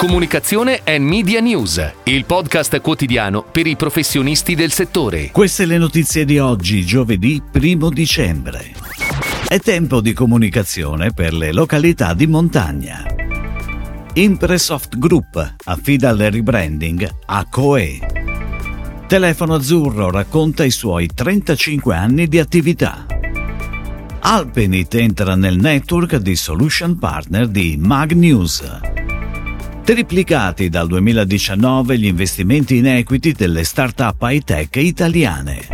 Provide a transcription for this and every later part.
Comunicazione e Media News, il podcast quotidiano per i professionisti del settore. Queste le notizie di oggi, giovedì 1 dicembre. È tempo di comunicazione per le località di montagna. Impresoft Group affida il rebranding a Coe. Telefono Azzurro racconta i suoi 35 anni di attività. Alpenit entra nel network di solution partner di Mag News. Triplicati dal 2019 gli investimenti in equity delle start-up high-tech italiane.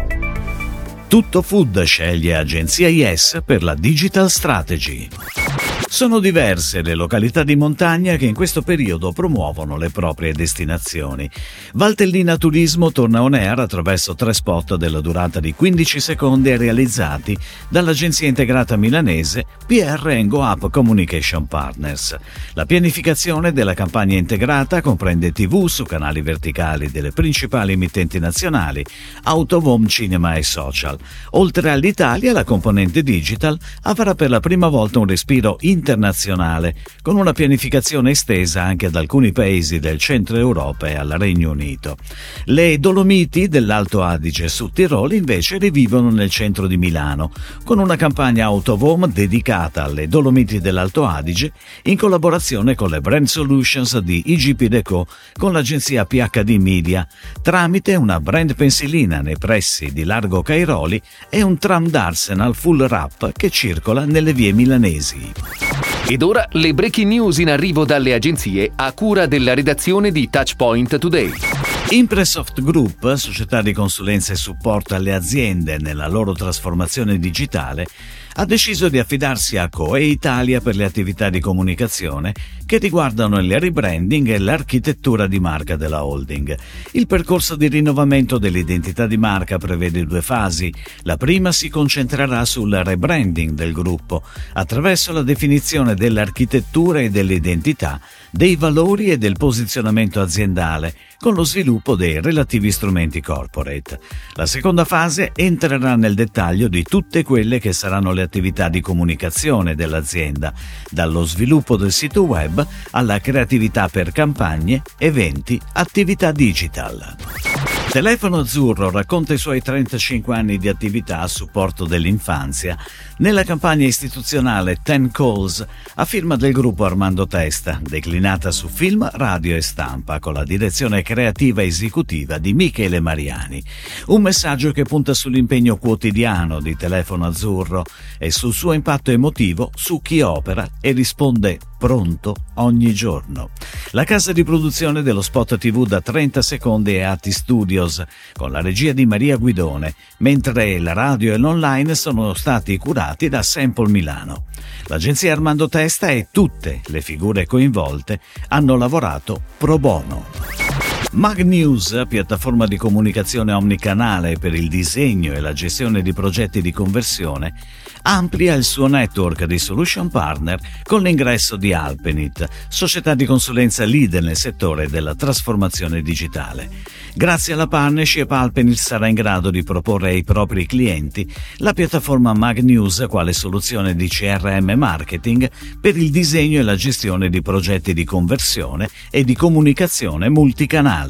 Tutto Food sceglie agenzia IS per la Digital Strategy. Sono diverse le località di montagna che in questo periodo promuovono le proprie destinazioni. Valtellina Turismo torna on air attraverso tre spot della durata di 15 secondi realizzati dall'agenzia integrata milanese PR Go Up Communication Partners. La pianificazione della campagna integrata comprende TV su canali verticali delle principali emittenti nazionali, Autovom Cinema e Social. Oltre all'Italia, la componente digital avrà per la prima volta un respiro internazionale con una pianificazione estesa anche ad alcuni paesi del centro Europa e al Regno Unito. Le Dolomiti dell'Alto Adige su Tirolo invece rivivono nel centro di Milano, con una campagna Autovom dedicata alle Dolomiti dell'Alto Adige in collaborazione con le Brand Solutions di IGP Deco con l'agenzia PHD Media, tramite una brand pensilina nei pressi di Largo Cairoli e un tram d'Arsenal full wrap che circola nelle vie milanesi. Ed ora le breaking news in arrivo dalle agenzie a cura della redazione di Touchpoint Today. Impresoft Group, società di consulenza e supporto alle aziende nella loro trasformazione digitale, ha deciso di affidarsi a Coe Italia per le attività di comunicazione che riguardano il rebranding e l'architettura di marca della holding. Il percorso di rinnovamento dell'identità di marca prevede due fasi. La prima si concentrerà sul rebranding del gruppo attraverso la definizione dell'architettura e dell'identità, dei valori e del posizionamento aziendale, con lo sviluppo dei relativi strumenti corporate. La seconda fase entrerà nel dettaglio di tutte quelle che saranno le attività di comunicazione dell'azienda, dallo sviluppo del sito web alla creatività per campagne, eventi, attività digital. Telefono Azzurro racconta i suoi 35 anni di attività a supporto dell'infanzia nella campagna istituzionale Ten Calls a firma del gruppo Armando Testa, declinata su film, radio e stampa con la direzione creativa esecutiva di Michele Mariani. Un messaggio che punta sull'impegno quotidiano di Telefono Azzurro e sul suo impatto emotivo su chi opera e risponde pronto ogni giorno. La casa di produzione dello spot TV da 30 secondi è Atti Studios, con la regia di Maria Guidone, mentre la radio e l'online sono stati curati da Sample Milano. L'agenzia Armando Testa e tutte le figure coinvolte hanno lavorato pro bono. Mag News, piattaforma di comunicazione omnicanale per il disegno e la gestione di progetti di conversione, amplia il suo network di solution partner con l'ingresso di Alpenit, società di consulenza leader nel settore della trasformazione digitale. Grazie alla partnership Alpenit sarà in grado di proporre ai propri clienti la piattaforma Mag News quale soluzione di CRM marketing per il disegno e la gestione di progetti di conversione e di comunicazione multicanale.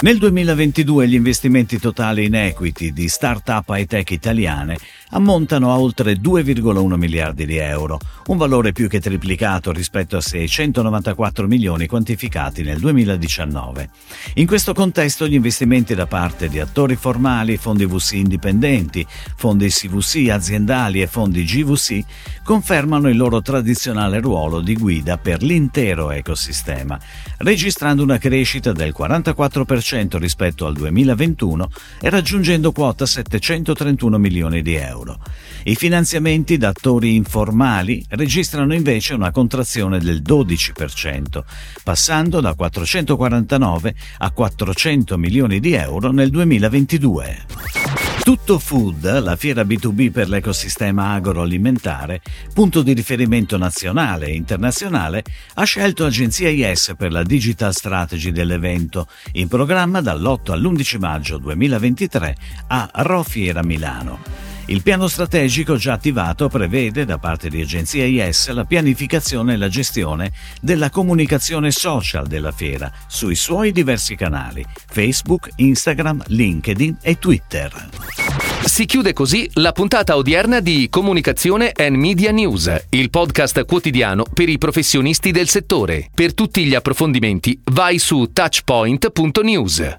Nel 2022 gli investimenti totali in equity di start-up high-tech italiane ammontano a oltre 2,1 miliardi di euro, un valore più che triplicato rispetto a 694 milioni quantificati nel 2019. In questo contesto gli investimenti da parte di attori formali, fondi VC indipendenti, fondi CVC aziendali e fondi GVC confermano il loro tradizionale ruolo di guida per l'intero ecosistema, registrando una crescita del 44% rispetto al 2021 e raggiungendo quota 731 milioni di euro euro. I finanziamenti da attori informali registrano invece una contrazione del 12%, passando da 449 a 400 milioni di euro nel 2022. Tutto Food, la fiera B2B per l'ecosistema agroalimentare, punto di riferimento nazionale e internazionale, ha scelto Agenzia IS per la Digital Strategy dell'evento, in programma dall'8 all'11 maggio 2023 a Rofiera Milano. Il piano strategico già attivato prevede da parte di Agenzia IS la pianificazione e la gestione della comunicazione social della fiera sui suoi diversi canali Facebook, Instagram, LinkedIn e Twitter. Si chiude così la puntata odierna di Comunicazione and Media News, il podcast quotidiano per i professionisti del settore. Per tutti gli approfondimenti vai su touchpoint.news.